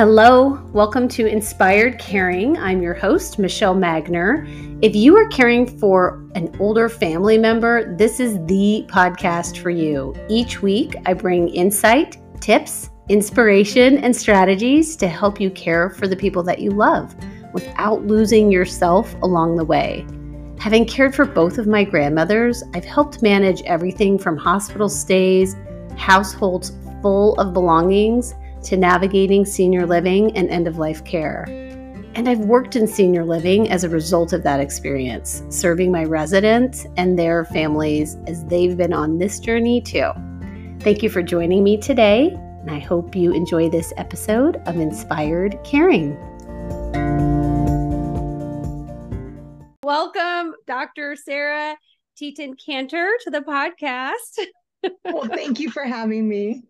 Hello, welcome to Inspired Caring. I'm your host, Michelle Magner. If you are caring for an older family member, this is the podcast for you. Each week, I bring insight, tips, inspiration, and strategies to help you care for the people that you love without losing yourself along the way. Having cared for both of my grandmothers, I've helped manage everything from hospital stays, households full of belongings, to navigating senior living and end of life care. And I've worked in senior living as a result of that experience, serving my residents and their families as they've been on this journey too. Thank you for joining me today, and I hope you enjoy this episode of Inspired Caring. Welcome, Dr. Sarah Teten Kanter, to the podcast. well, thank you for having me.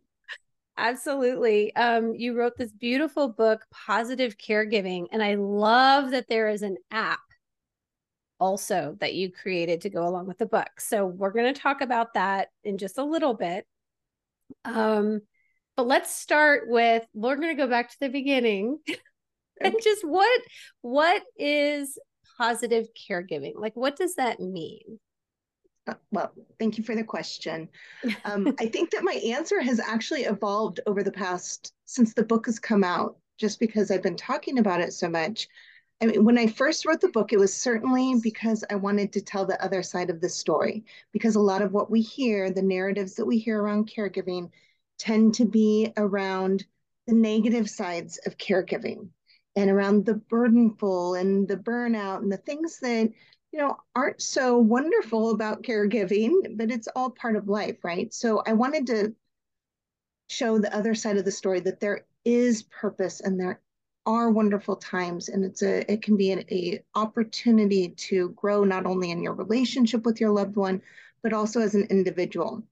Absolutely. Um, you wrote this beautiful book, Positive Caregiving, and I love that there is an app also that you created to go along with the book. So we're going to talk about that in just a little bit. Um, but let's start with we're going to go back to the beginning and just what what is positive caregiving? Like what does that mean? Uh, well, thank you for the question. Um, I think that my answer has actually evolved over the past since the book has come out, just because I've been talking about it so much. I mean, when I first wrote the book, it was certainly because I wanted to tell the other side of the story, because a lot of what we hear, the narratives that we hear around caregiving, tend to be around the negative sides of caregiving and around the burdenful and the burnout and the things that you know, aren't so wonderful about caregiving, but it's all part of life, right? So I wanted to show the other side of the story that there is purpose and there are wonderful times and it's a it can be an a opportunity to grow not only in your relationship with your loved one but also as an individual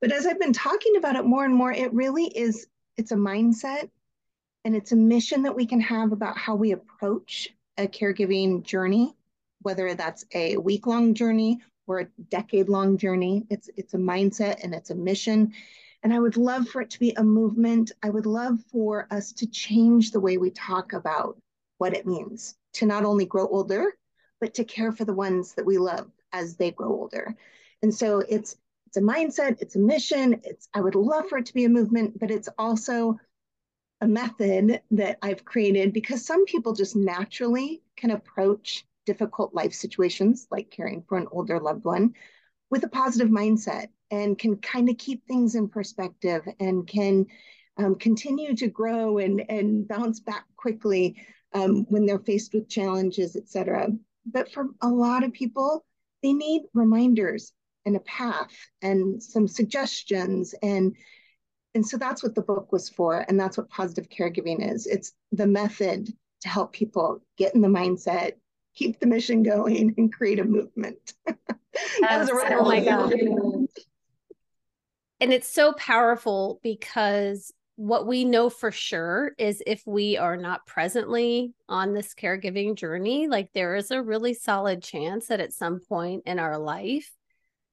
but as i've been talking about it more and more it really is it's a mindset and it's a mission that we can have about how we approach a caregiving journey whether that's a week long journey or a decade long journey. It's, it's a mindset and it's a mission. And I would love for it to be a movement. I would love for us to change the way we talk about what it means to not only grow older, but to care for the ones that we love as they grow older. And so it's it's a mindset, it's a mission. It's I would love for it to be a movement, but it's also a method that I've created because some people just naturally can approach difficult life situations like caring for an older loved one with a positive mindset and can kind of keep things in perspective and can um, continue to grow and, and bounce back quickly um, when they're faced with challenges, et cetera. But for a lot of people, they need reminders and a path and some suggestions and and so that's what the book was for and that's what positive caregiving is it's the method to help people get in the mindset keep the mission going and create a movement. that was a oh my god. And it's so powerful because what we know for sure is if we are not presently on this caregiving journey, like there is a really solid chance that at some point in our life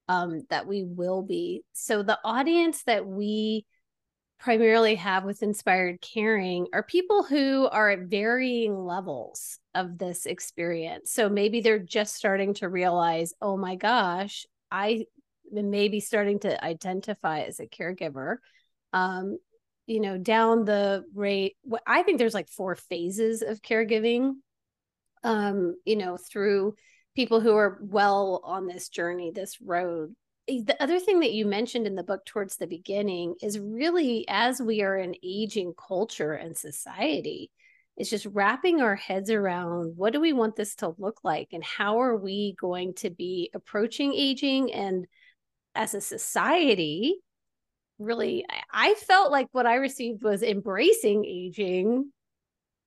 um, that we will be. So the audience that we primarily have with inspired caring are people who are at varying levels of this experience. So maybe they're just starting to realize, oh my gosh, I may be starting to identify as a caregiver. Um, you know, down the rate, I think there's like four phases of caregiving, um, you know, through people who are well on this journey, this road Eh, the other thing that you mentioned in the book towards the beginning is really as we are an aging culture and society is just wrapping our heads around what do we want this to look like and how are we going to be approaching aging? And as a society really i felt like what i received was embracing aging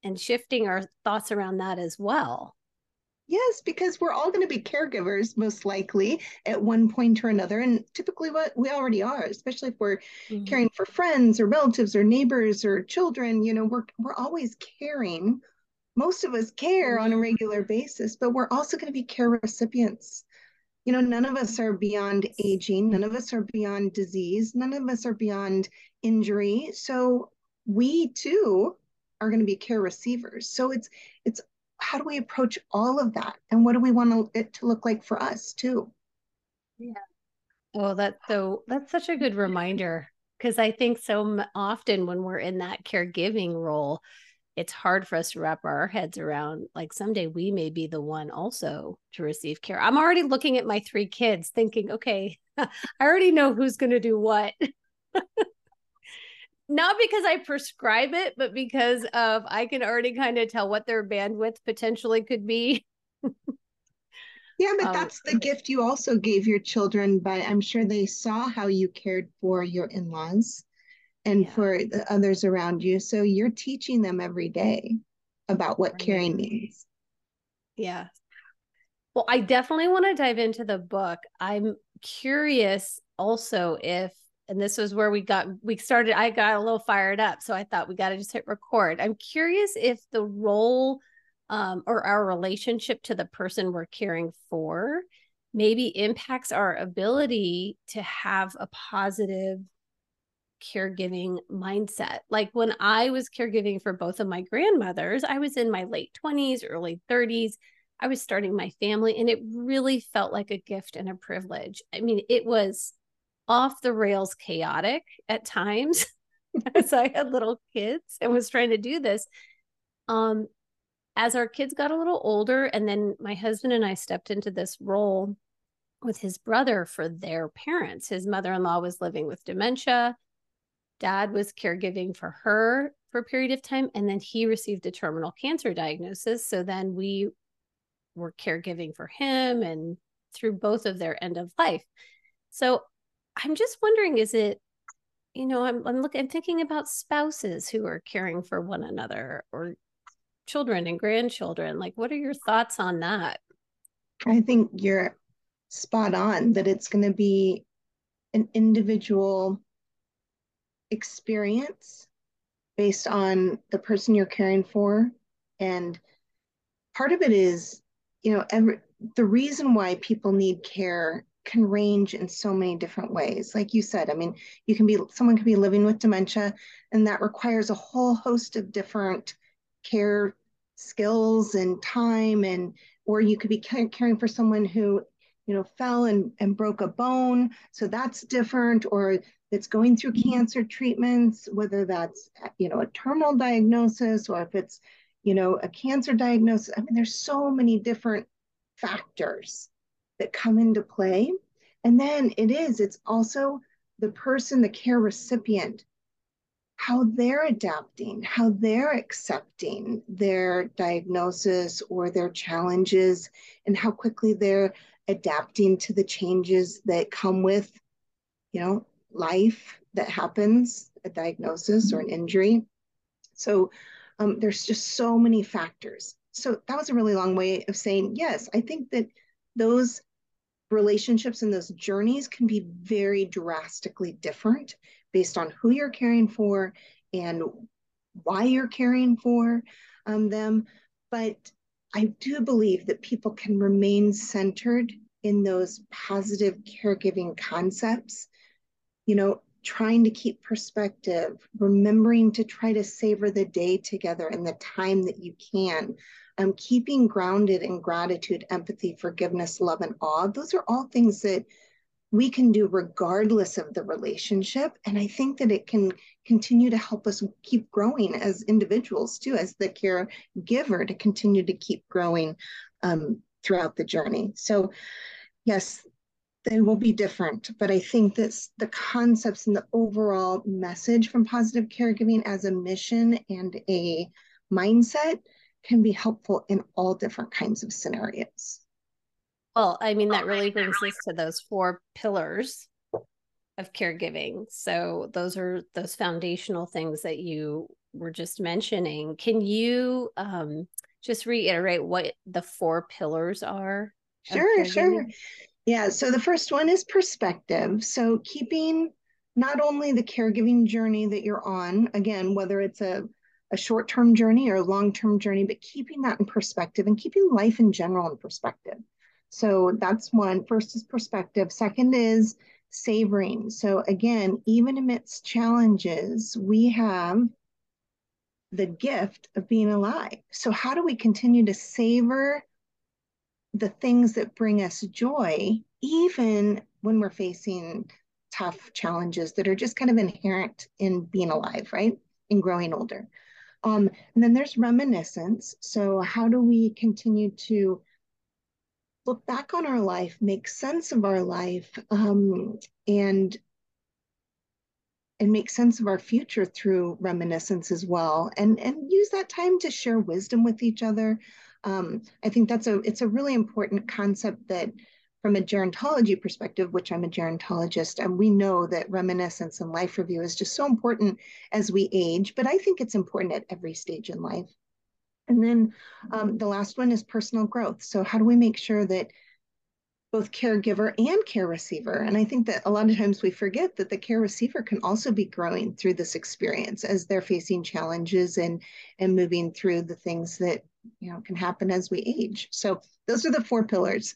and shifting our thoughts around that as well Yes, because we're all going to be caregivers most likely at one point or another. And typically, what we already are, especially if we're mm-hmm. caring for friends or relatives or neighbors or children, you know, we're, we're always caring. Most of us care on a mm-hmm. regular basis, but we're also going to be care recipients. You know, none of us are beyond aging, none of us are beyond disease, none of us are beyond injury. So we too are going to be care receivers. So it's it's how do we approach all of that, and what do we want it to look like for us too? Yeah. Oh, that's so that's such a good reminder because I think so often when we're in that caregiving role, it's hard for us to wrap our heads around like someday we may be the one also to receive care. I'm already looking at my three kids thinking, okay, I already know who's going to do what. Not because I prescribe it, but because of I can already kind of tell what their bandwidth potentially could be. yeah, but um, that's the gift you also gave your children by I'm sure they saw how you cared for your in-laws and yeah. for the others around you. So you're teaching them every day about what right. caring means. Yeah. Well, I definitely want to dive into the book. I'm curious also if and this was where we got we started i got a little fired up so i thought we got to just hit record i'm curious if the role um, or our relationship to the person we're caring for maybe impacts our ability to have a positive caregiving mindset. Like when I was caregiving for both of my grandmothers, I was in my late 20s, early 30s. I was starting my family, and it really felt like a gift and a privilege. I mean, it was off the rails chaotic at times as I had little kids and was trying to do this. Um, as our kids got a little older, and then my husband and I stepped into this role with his brother for their parents. His mother in law was living with dementia dad was caregiving for her for a period of time and then he received a terminal cancer diagnosis so then we were caregiving for him and through both of their end of life so i'm just wondering is it you know i'm, I'm looking i'm thinking about spouses who are caring for one another or children and grandchildren like what are your thoughts on that i think you're spot on that it's going to be an individual experience based on the person you're caring for. And part of it is, you know, every, the reason why people need care can range in so many different ways. Like you said, I mean, you can be, someone can be living with dementia, and that requires a whole host of different care skills and time and or you could be caring for someone who you know fell and, and broke a bone so that's different or that's going through cancer treatments, whether that's you know a terminal diagnosis or if it's you know a cancer diagnosis. I mean, there's so many different factors that come into play. And then it is, it's also the person, the care recipient, how they're adapting, how they're accepting their diagnosis or their challenges, and how quickly they're adapting to the changes that come with, you know, life that happens, a diagnosis or an injury. So um, there's just so many factors. So that was a really long way of saying, yes, I think that those relationships and those journeys can be very drastically different based on who you're caring for and why you're caring for um, them. But I do believe that people can remain centered in those positive caregiving concepts you know, trying to keep perspective, remembering to try to savor the day together and the time that you can, um, keeping grounded in gratitude, empathy, forgiveness, love, and awe. Those are all things that we can do regardless of the relationship. And I think that it can continue to help us keep growing as individuals too, as the caregiver to continue to keep growing um, throughout the journey. So, yes, they will be different. But I think that the concepts and the overall message from positive caregiving as a mission and a mindset can be helpful in all different kinds of scenarios. Well, I mean, that really brings us to those four pillars of caregiving. So those are those foundational things that you were just mentioning. Can you um, just reiterate what the four pillars are? Sure, sure. Yeah, so the first one is perspective. So keeping not only the caregiving journey that you're on, again, whether it's a, a short term journey or a long term journey, but keeping that in perspective and keeping life in general in perspective. So that's one. First is perspective. Second is savoring. So again, even amidst challenges, we have the gift of being alive. So, how do we continue to savor the things that bring us joy, even when we're facing tough challenges that are just kind of inherent in being alive, right? In growing older. Um, and then there's reminiscence. So, how do we continue to look back on our life, make sense of our life, um, and and make sense of our future through reminiscence as well, and and use that time to share wisdom with each other. Um, I think that's a it's a really important concept that from a gerontology perspective, which I'm a gerontologist, and we know that reminiscence and life review is just so important as we age, but I think it's important at every stage in life. And then um, the last one is personal growth. So, how do we make sure that both caregiver and care receiver. And I think that a lot of times we forget that the care receiver can also be growing through this experience as they're facing challenges and and moving through the things that you know can happen as we age. So those are the four pillars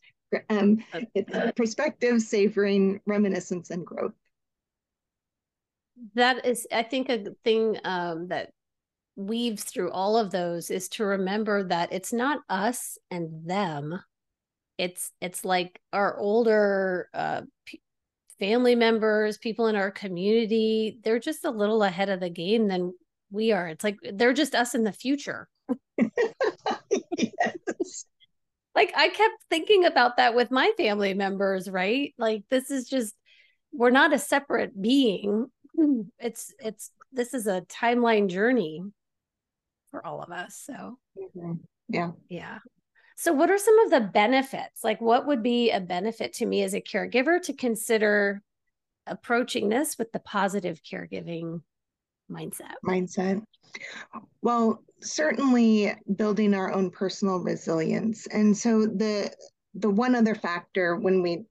um, it's perspective, savoring, reminiscence, and growth. That is, I think, a thing um, that weaves through all of those is to remember that it's not us and them. It's it's like our older uh, p- family members, people in our community. They're just a little ahead of the game than we are. It's like they're just us in the future. yes like I kept thinking about that with my family members, right? Like this is just we're not a separate being. It's it's this is a timeline journey for all of us. So mm-hmm. yeah. Yeah. So what are some of the benefits? Like what would be a benefit to me as a caregiver to consider approaching this with the positive caregiving mindset? Mindset. Well, certainly building our own personal resilience. And so the the one other factor when we,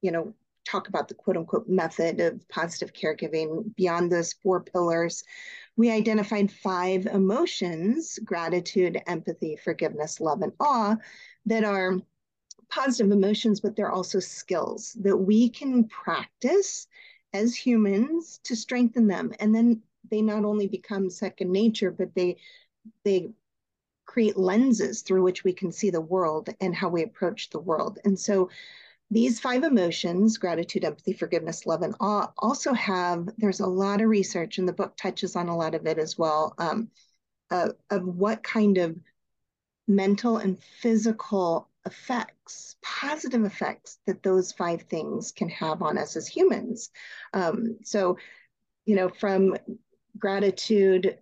you know, talk about the quote unquote method of positive caregiving beyond those four pillars, we identified five emotions gratitude, empathy, forgiveness, love, and awe that are positive emotions, but they're also skills that we can practice as humans to strengthen them. And then they not only become second nature, but they they create lenses through which we can see the world and how we approach the world. And so these five emotions gratitude, empathy, forgiveness, love, and awe also have, there's a lot of research, and the book touches on a lot of it as well, um, uh, of what kind of mental and physical effects, positive effects that those five things can have on us as humans. Um, so, you know, from gratitude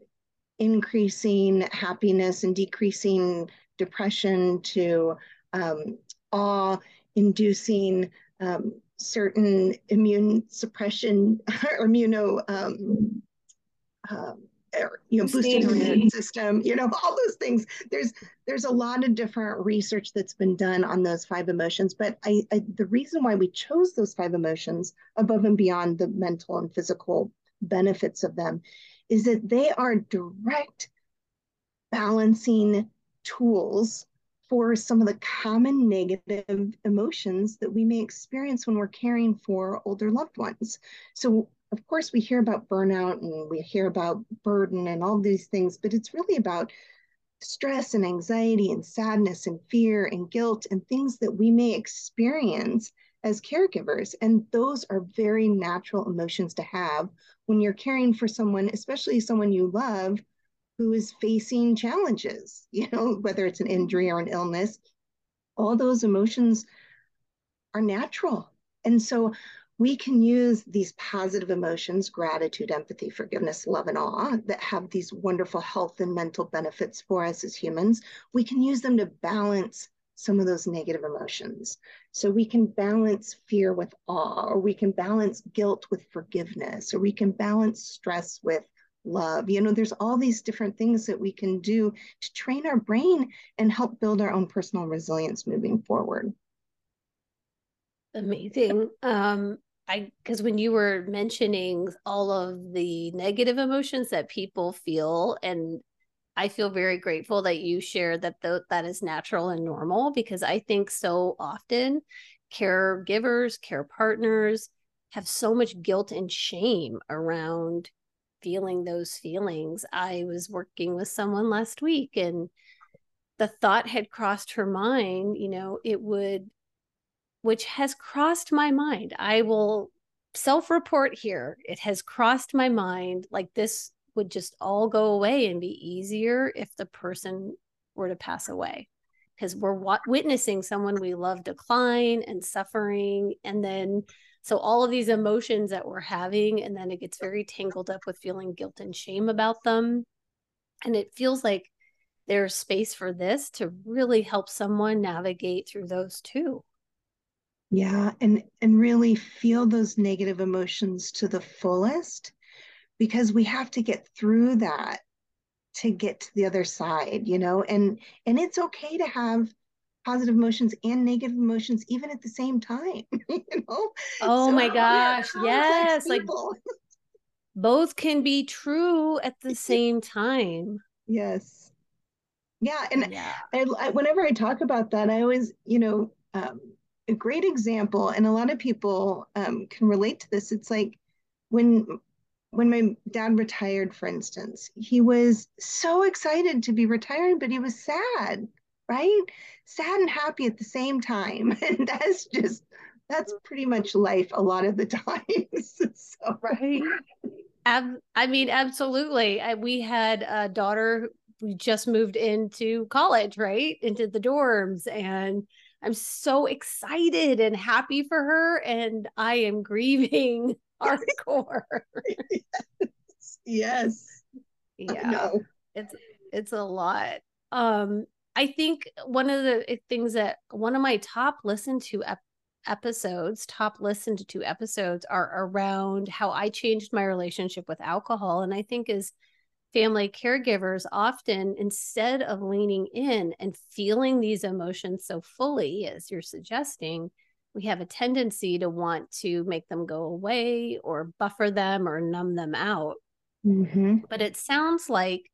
increasing happiness and decreasing depression to um, awe inducing um, certain immune suppression or immuno um, uh, you know boosting your immune system you know all those things. There's there's a lot of different research that's been done on those five emotions but I, I the reason why we chose those five emotions above and beyond the mental and physical benefits of them is that they are direct balancing tools for some of the common negative emotions that we may experience when we're caring for older loved ones. So, of course, we hear about burnout and we hear about burden and all these things, but it's really about stress and anxiety and sadness and fear and guilt and things that we may experience as caregivers. And those are very natural emotions to have when you're caring for someone, especially someone you love who is facing challenges, you know, whether it's an mm-hmm. injury or an illness, all those emotions are natural. And so we can use these positive emotions gratitude, empathy, forgiveness, love, and awe that have these wonderful health and mental benefits for us as humans. We can use them to balance some of those negative emotions. So we can balance fear with awe, or we can balance guilt with forgiveness, or we can balance stress with love. You know, there's all these different things that we can do to train our brain and help build our own personal resilience moving forward. Amazing. Um, I because when you were mentioning all of the negative emotions that people feel and I feel very grateful that you share that th- that is natural and normal because I think so often caregivers, care partners have so much guilt and shame around feeling those feelings. I was working with someone last week and the thought had crossed her mind, you know, it would, which has crossed my mind. I will self report here. It has crossed my mind like this would just all go away and be easier if the person were to pass away. Because we're witnessing someone we love decline and suffering and then so all of these emotions that we're having and then it gets very tangled up with feeling guilt and shame about them. And it feels like there's space for this to really help someone navigate through those too. Yeah and and really feel those negative emotions to the fullest because we have to get through that to get to the other side you know and and it's okay to have positive emotions and negative emotions even at the same time you know? Oh so my gosh yes like both can be true at the same time. Yes. Yeah and yeah. I, I, whenever i talk about that i always you know um, a great example and a lot of people um, can relate to this. It's like when when my dad retired, for instance, he was so excited to be retiring, but he was sad, right? Sad and happy at the same time. And that's just, that's pretty much life a lot of the times. so. Right. Ab- I mean, absolutely. I, we had a daughter we just moved into college, right? Into the dorms. And I'm so excited and happy for her. And I am grieving hardcore. yes. yes. Yeah. It's it's a lot. Um I think one of the things that one of my top listened to ep- episodes, top listened to episodes are around how I changed my relationship with alcohol and I think as family caregivers often instead of leaning in and feeling these emotions so fully as you're suggesting, we have a tendency to want to make them go away or buffer them or numb them out. Mm-hmm. But it sounds like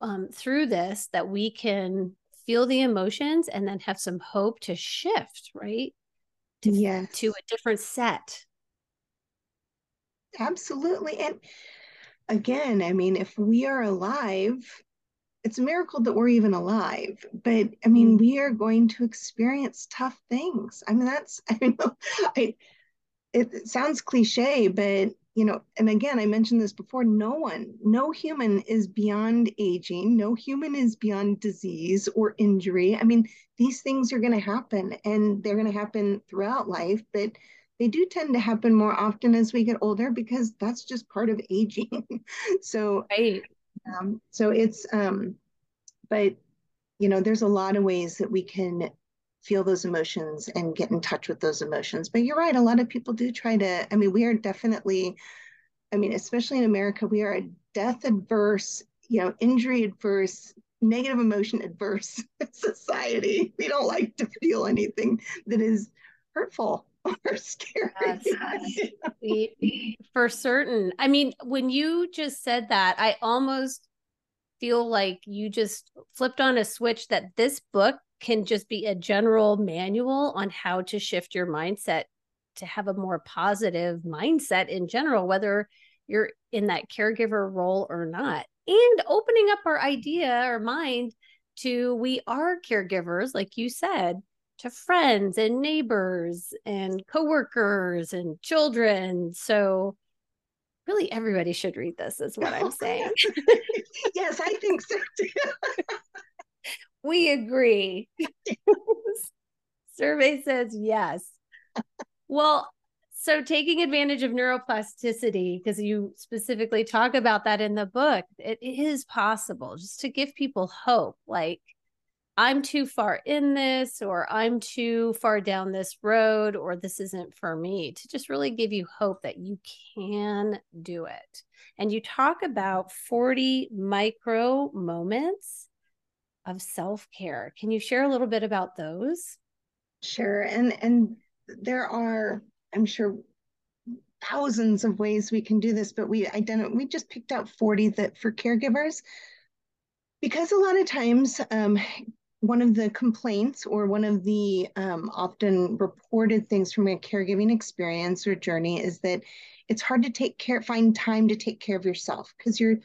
um, through this that we can feel the emotions and then have some hope to shift, right? To, yes. to a different set. Absolutely. And again, I mean, if we are alive, it's a miracle that we're even alive. But I mean, mm. we are going to experience tough things. I mean, that's I know I it sounds cliche, but you know, and again, I mentioned this before, no one, no human is beyond aging, no human is beyond disease or injury. I mean, these things are going to happen and they're going to happen throughout life, but they do tend to happen more often as we get older because that's just part of aging. so right. Um, so it's, um, but you know, there's a lot of ways that we can feel those emotions and get in touch with those emotions. But you're right, a lot of people do try to. I mean, we are definitely, I mean, especially in America, we are a death adverse, you know, injury adverse, negative emotion adverse society. We don't like to feel anything that is hurtful or scary. Yes. For certain. I mean, when you just said that, I almost feel like you just flipped on a switch that this book can just be a general manual on how to shift your mindset to have a more positive mindset in general, whether you're in that caregiver role or not. And opening up our idea or mind to we are caregivers, like you said, to friends and neighbors and coworkers and children. So really everybody should read this is what I'm saying. yes, I think so too. we agree. Survey says yes. Well, so taking advantage of neuroplasticity because you specifically talk about that in the book it is possible just to give people hope like I'm too far in this, or I'm too far down this road, or this isn't for me, to just really give you hope that you can do it. And you talk about 40 micro moments of self care. Can you share a little bit about those? Sure. And, and there are, I'm sure, thousands of ways we can do this, but we identify, we just picked out 40 that for caregivers because a lot of times um, one of the complaints or one of the um, often reported things from a caregiving experience or journey is that it's hard to take care, find time to take care of yourself because you're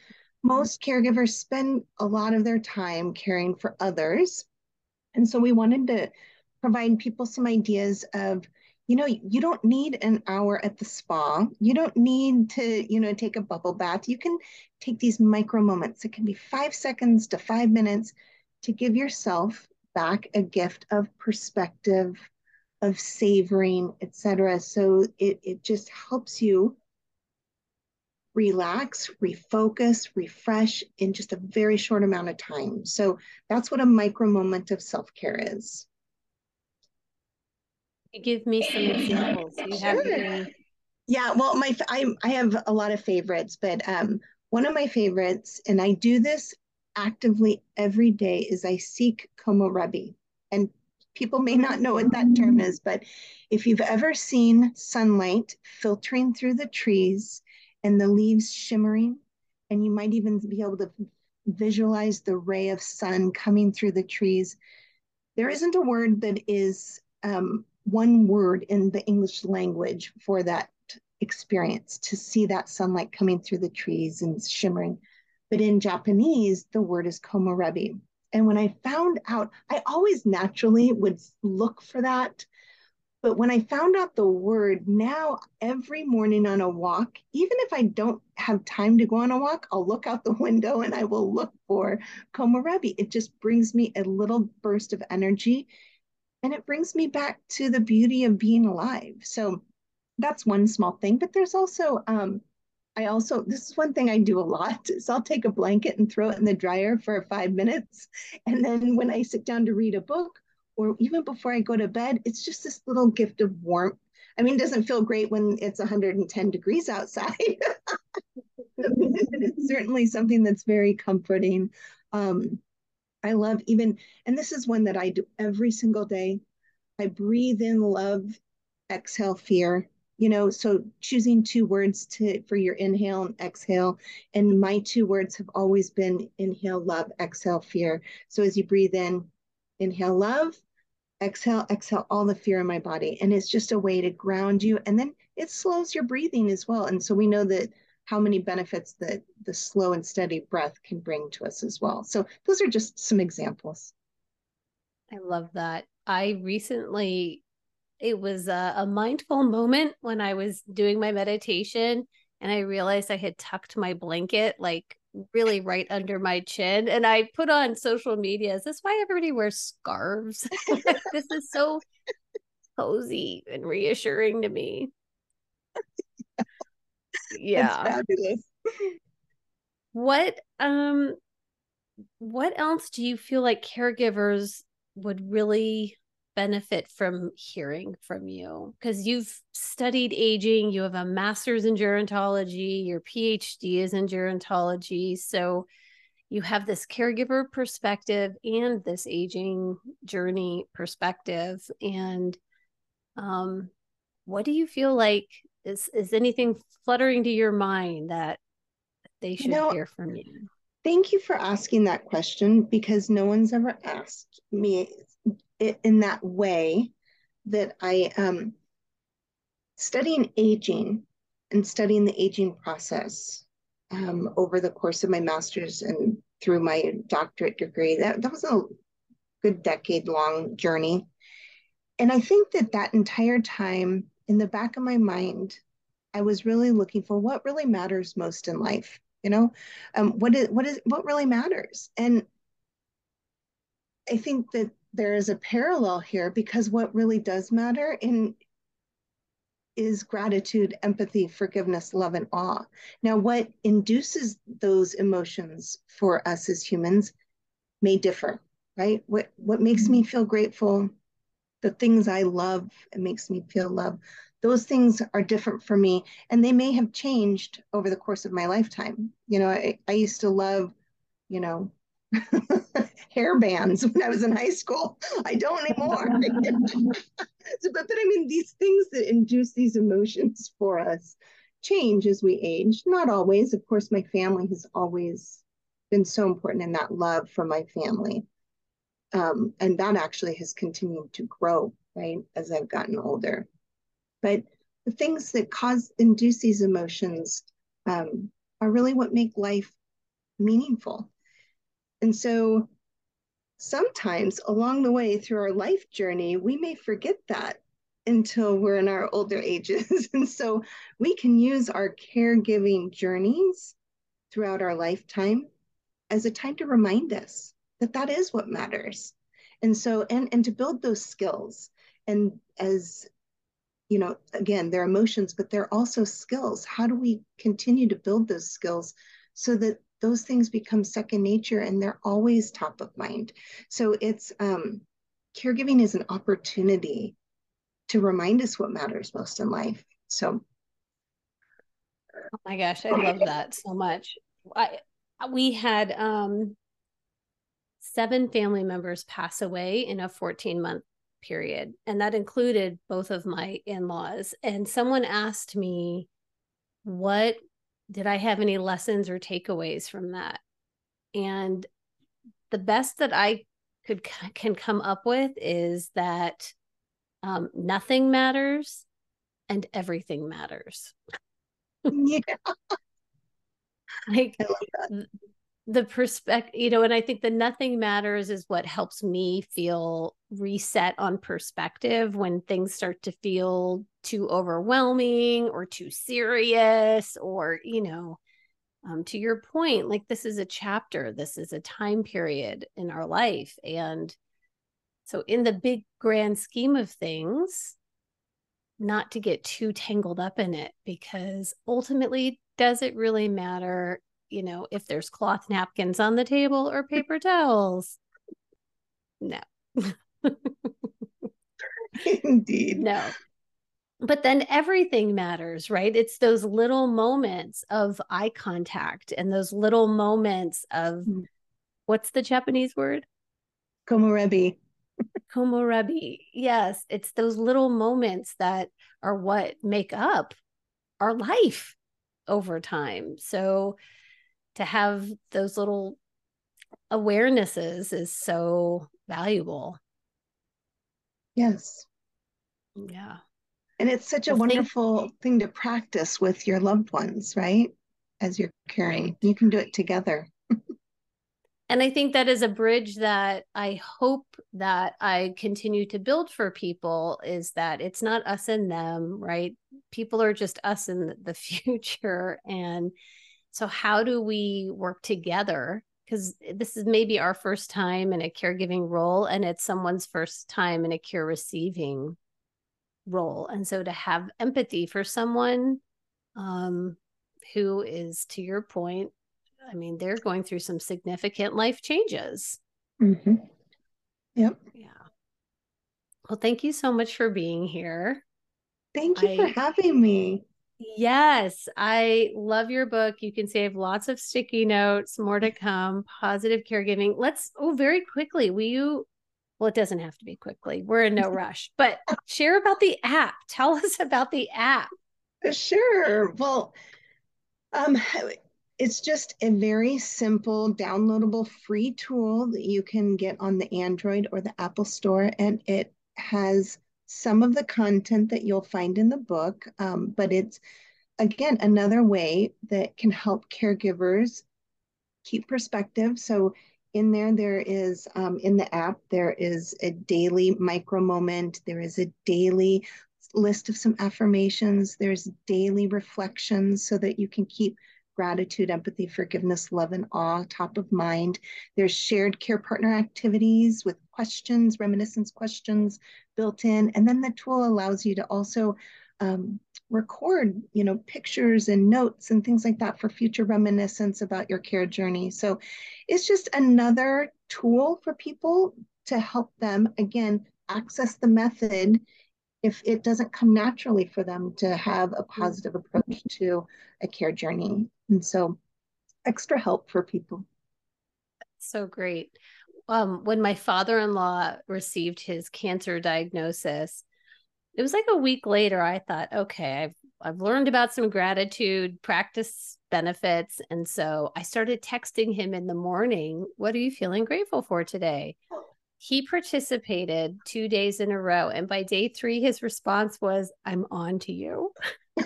most caregivers spend a lot of their time caring for others. And so we wanted to provide people some ideas of, you know, you don't need an hour at the spa. You don't need to, you know, take a bubble bath. You can take these micro moments. It can be five seconds to five minutes to give yourself back a gift of perspective, of savoring, etc. So it, it just helps you relax, refocus, refresh in just a very short amount of time. So that's what a micro moment of self-care is. Give me some examples. You sure. have any... Yeah, well, my I I have a lot of favorites, but um, one of my favorites, and I do this actively every day is I seek komorebi. And people may not know what that term is, but if you've ever seen sunlight filtering through the trees and the leaves shimmering, and you might even be able to visualize the ray of sun coming through the trees, there isn't a word that is um, one word in the English language for that experience to see that sunlight coming through the trees and shimmering. But in Japanese, the word is komorebi. And when I found out, I always naturally would look for that. But when I found out the word, now every morning on a walk, even if I don't have time to go on a walk, I'll look out the window and I will look for komorebi. It just brings me a little burst of energy and it brings me back to the beauty of being alive. So that's one small thing. But there's also um, I also, this is one thing I do a lot is I'll take a blanket and throw it in the dryer for five minutes. And then when I sit down to read a book or even before I go to bed, it's just this little gift of warmth. I mean, it doesn't feel great when it's 110 degrees outside. it's certainly something that's very comforting. Um, I love even, and this is one that I do every single day. I breathe in love, exhale fear you know so choosing two words to for your inhale and exhale. And my two words have always been inhale love exhale fear. So as you breathe in inhale love exhale exhale all the fear in my body. And it's just a way to ground you. And then it slows your breathing as well. And so we know that how many benefits that the slow and steady breath can bring to us as well. So those are just some examples. I love that. I recently it was a, a mindful moment when I was doing my meditation and I realized I had tucked my blanket like really right under my chin. And I put on social media, is this why everybody wears scarves? this is so cozy and reassuring to me. Yeah. fabulous. What um what else do you feel like caregivers would really benefit from hearing from you because you've studied aging, you have a master's in gerontology, your PhD is in gerontology. So you have this caregiver perspective and this aging journey perspective. And um, what do you feel like is is anything fluttering to your mind that they should you know, hear from you? Thank you for asking that question because no one's ever asked me in that way that I um, studying aging and studying the aging process um, over the course of my master's and through my doctorate degree. That, that was a good decade long journey. And I think that that entire time in the back of my mind, I was really looking for what really matters most in life. You know, um, what is what is what really matters, and I think that there is a parallel here because what really does matter in is gratitude, empathy, forgiveness, love, and awe. Now, what induces those emotions for us as humans may differ, right? What what makes me feel grateful, the things I love, it makes me feel love. Those things are different for me, and they may have changed over the course of my lifetime. You know, I, I used to love, you know, hair bands when I was in high school. I don't anymore. so, but, but I mean, these things that induce these emotions for us change as we age. Not always. Of course, my family has always been so important in that love for my family. Um, and that actually has continued to grow, right, as I've gotten older. But the things that cause induce these emotions um, are really what make life meaningful. And so sometimes along the way through our life journey, we may forget that until we're in our older ages. and so we can use our caregiving journeys throughout our lifetime as a time to remind us that that is what matters. And so, and, and to build those skills. And as, you know, again, they're emotions, but they're also skills. How do we continue to build those skills so that those things become second nature and they're always top of mind? So it's, um, caregiving is an opportunity to remind us what matters most in life. So, oh my gosh, I love that so much. I we had um seven family members pass away in a 14 month period and that included both of my in-laws and someone asked me what did i have any lessons or takeaways from that and the best that i could can come up with is that um, nothing matters and everything matters. yeah. like the perspective, you know, and I think the nothing matters is what helps me feel reset on perspective when things start to feel too overwhelming or too serious or, you know, um, to your point, like this is a chapter, this is a time period in our life. And so, in the big grand scheme of things, not to get too tangled up in it because ultimately, does it really matter, you know, if there's cloth napkins on the table or paper towels? No. Indeed. No. But then everything matters, right? It's those little moments of eye contact and those little moments of mm. what's the Japanese word? Komorebi. Komorebi. Yes, it's those little moments that are what make up our life over time. So to have those little awarenesses is so valuable. Yes. Yeah. And it's such a well, wonderful think- thing to practice with your loved ones, right? As you're caring, you can do it together and i think that is a bridge that i hope that i continue to build for people is that it's not us and them right people are just us in the future and so how do we work together because this is maybe our first time in a caregiving role and it's someone's first time in a care receiving role and so to have empathy for someone um, who is to your point I mean, they're going through some significant life changes. Mm-hmm. Yep. Yeah. Well, thank you so much for being here. Thank you I, for having me. Yes, I love your book. You can save lots of sticky notes, more to come, positive caregiving. Let's, oh, very quickly, will you? Well, it doesn't have to be quickly. We're in no rush, but share about the app. Tell us about the app. Sure. Well, um, it's just a very simple, downloadable, free tool that you can get on the Android or the Apple Store. And it has some of the content that you'll find in the book, um, but it's, again, another way that can help caregivers keep perspective. So in there, there is, um, in the app, there is a daily micro moment, there is a daily list of some affirmations, there's daily reflections so that you can keep gratitude, empathy, forgiveness, love, and awe top of mind. There's shared care partner activities with questions, reminiscence questions built in. And then the tool allows you to also um, record, you know, pictures and notes and things like that for future reminiscence about your care journey. So it's just another tool for people to help them, again, access the method if it doesn't come naturally for them to have a positive approach to a care journey. And so extra help for people. So great. Um, when my father-in-law received his cancer diagnosis, it was like a week later, I thought, okay, I've I've learned about some gratitude practice benefits. And so I started texting him in the morning, what are you feeling grateful for today? He participated two days in a row. And by day three, his response was, I'm on to you. I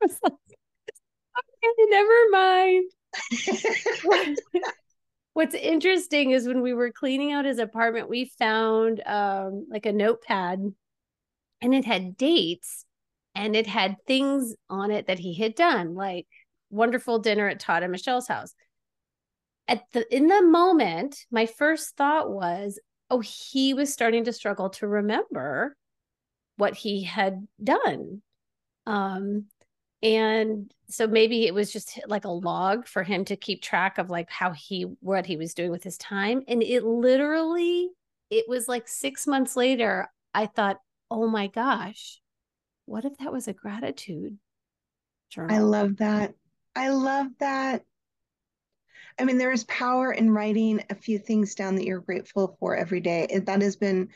was like, okay, never mind. What's interesting is when we were cleaning out his apartment, we found um, like a notepad and it had dates and it had things on it that he had done, like wonderful dinner at Todd and Michelle's house. At the in the moment, my first thought was, oh, he was starting to struggle to remember what he had done. Um, and so maybe it was just like a log for him to keep track of like how he what he was doing with his time. And it literally it was like 6 months later i thought oh my gosh what if that was a gratitude journal? I love that. I love that i mean there is power in writing a few things down that you're grateful for every day that has been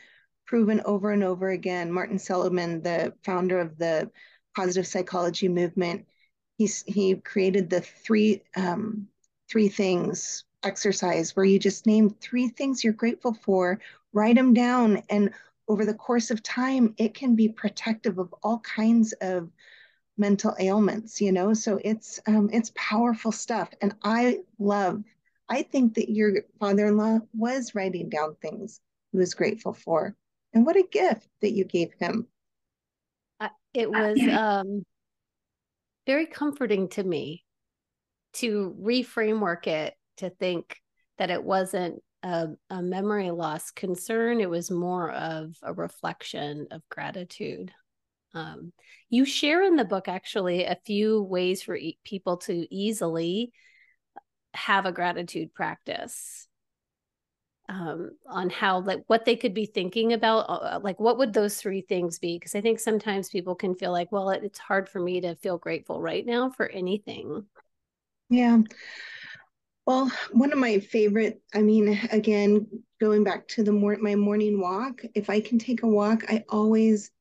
proven over and over again martin seligman the founder of the positive psychology movement. He's he created the three um, three things exercise where you just name three things you're grateful for, write them down, and over the course of time, it can be protective of all kinds of mental ailments. You know, so it's um, it's powerful stuff, and I love. I think that your father-in-law was writing down things he was grateful for, and what a gift that you gave him it was um, very comforting to me to reframework it to think that it wasn't a, a memory loss concern it was more of a reflection of gratitude um, you share in the book actually a few ways for e- people to easily have a gratitude practice um, on how like what they could be thinking about uh, uh like what would those three things be? Because i think sometimes people can feel like well it, it's hard for me to feel grateful right now for anything. Yeah. Well one of my favorite i mean again going back to the mor- my morning walk if i can take a walk i always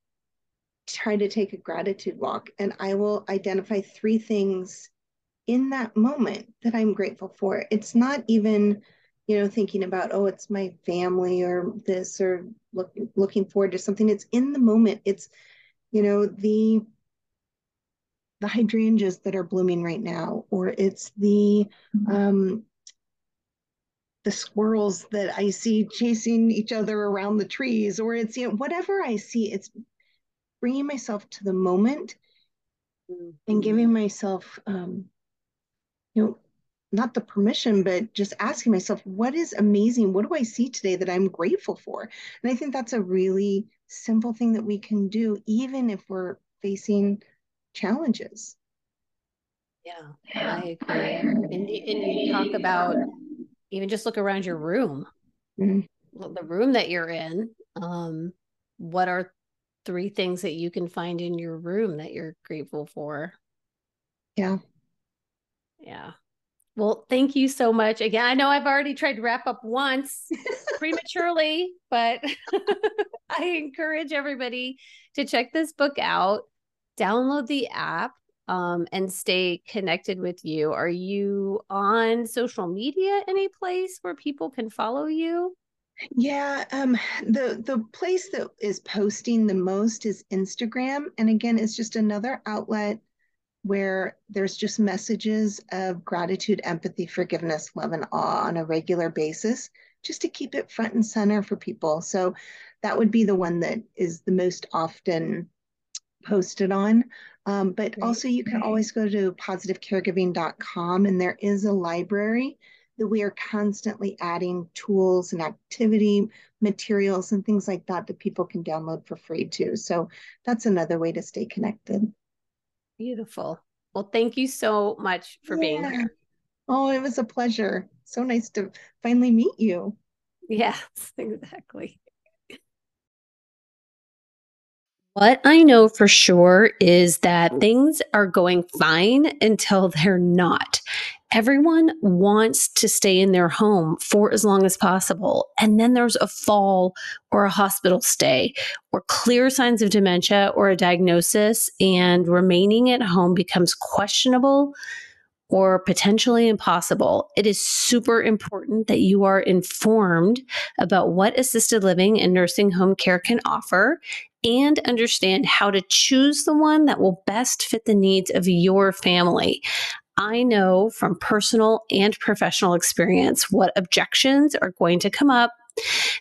try to take a gratitude walk and i will identify three things in that moment that i'm grateful for it's not even you know, thinking about, oh, it's my family or this or look, looking forward to something. It's in the moment. It's, you know, the the hydrangeas that are blooming right now, or it's the mm-hmm. um, the squirrels that I see chasing each other around the trees, or it's you know whatever I see. It's bringing myself to the moment mm-hmm. and giving myself, um, you know, not the permission, but just asking myself, what is amazing? What do I see today that I'm grateful for? And I think that's a really simple thing that we can do, even if we're facing challenges. Yeah, I agree. And, and you talk about even just look around your room, mm-hmm. the room that you're in. Um, what are three things that you can find in your room that you're grateful for? Yeah. Yeah. Well, thank you so much. Again, I know I've already tried to wrap up once prematurely, but I encourage everybody to check this book out, download the app, um, and stay connected with you. Are you on social media any place where people can follow you? Yeah, um, the the place that is posting the most is Instagram, and again, it's just another outlet where there's just messages of gratitude, empathy, forgiveness, love, and awe on a regular basis, just to keep it front and center for people. So that would be the one that is the most often posted on. Um, but right. also, you can always go to positivecaregiving.com, and there is a library that we are constantly adding tools and activity materials and things like that that people can download for free too. So that's another way to stay connected. Beautiful. Well, thank you so much for yeah. being here. Oh, it was a pleasure. So nice to finally meet you. Yes, exactly. What I know for sure is that things are going fine until they're not. Everyone wants to stay in their home for as long as possible. And then there's a fall or a hospital stay or clear signs of dementia or a diagnosis, and remaining at home becomes questionable or potentially impossible, it is super important that you are informed about what assisted living and nursing home care can offer and understand how to choose the one that will best fit the needs of your family. I know from personal and professional experience what objections are going to come up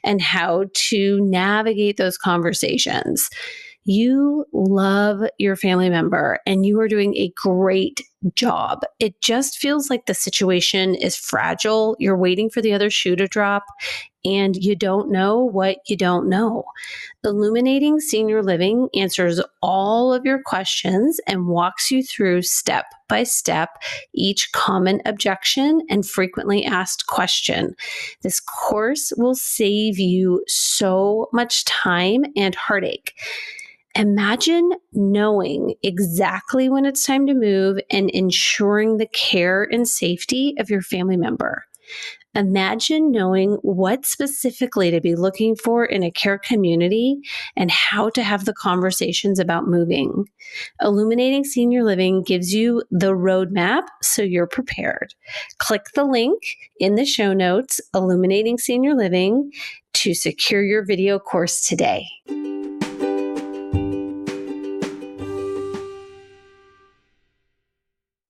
and how to navigate those conversations. You love your family member and you are doing a great job. It just feels like the situation is fragile. You're waiting for the other shoe to drop and you don't know what you don't know. Illuminating Senior Living answers all of your questions and walks you through step by step each common objection and frequently asked question. This course will save you so much time and heartache. Imagine knowing exactly when it's time to move and ensuring the care and safety of your family member. Imagine knowing what specifically to be looking for in a care community and how to have the conversations about moving. Illuminating Senior Living gives you the roadmap so you're prepared. Click the link in the show notes, Illuminating Senior Living, to secure your video course today.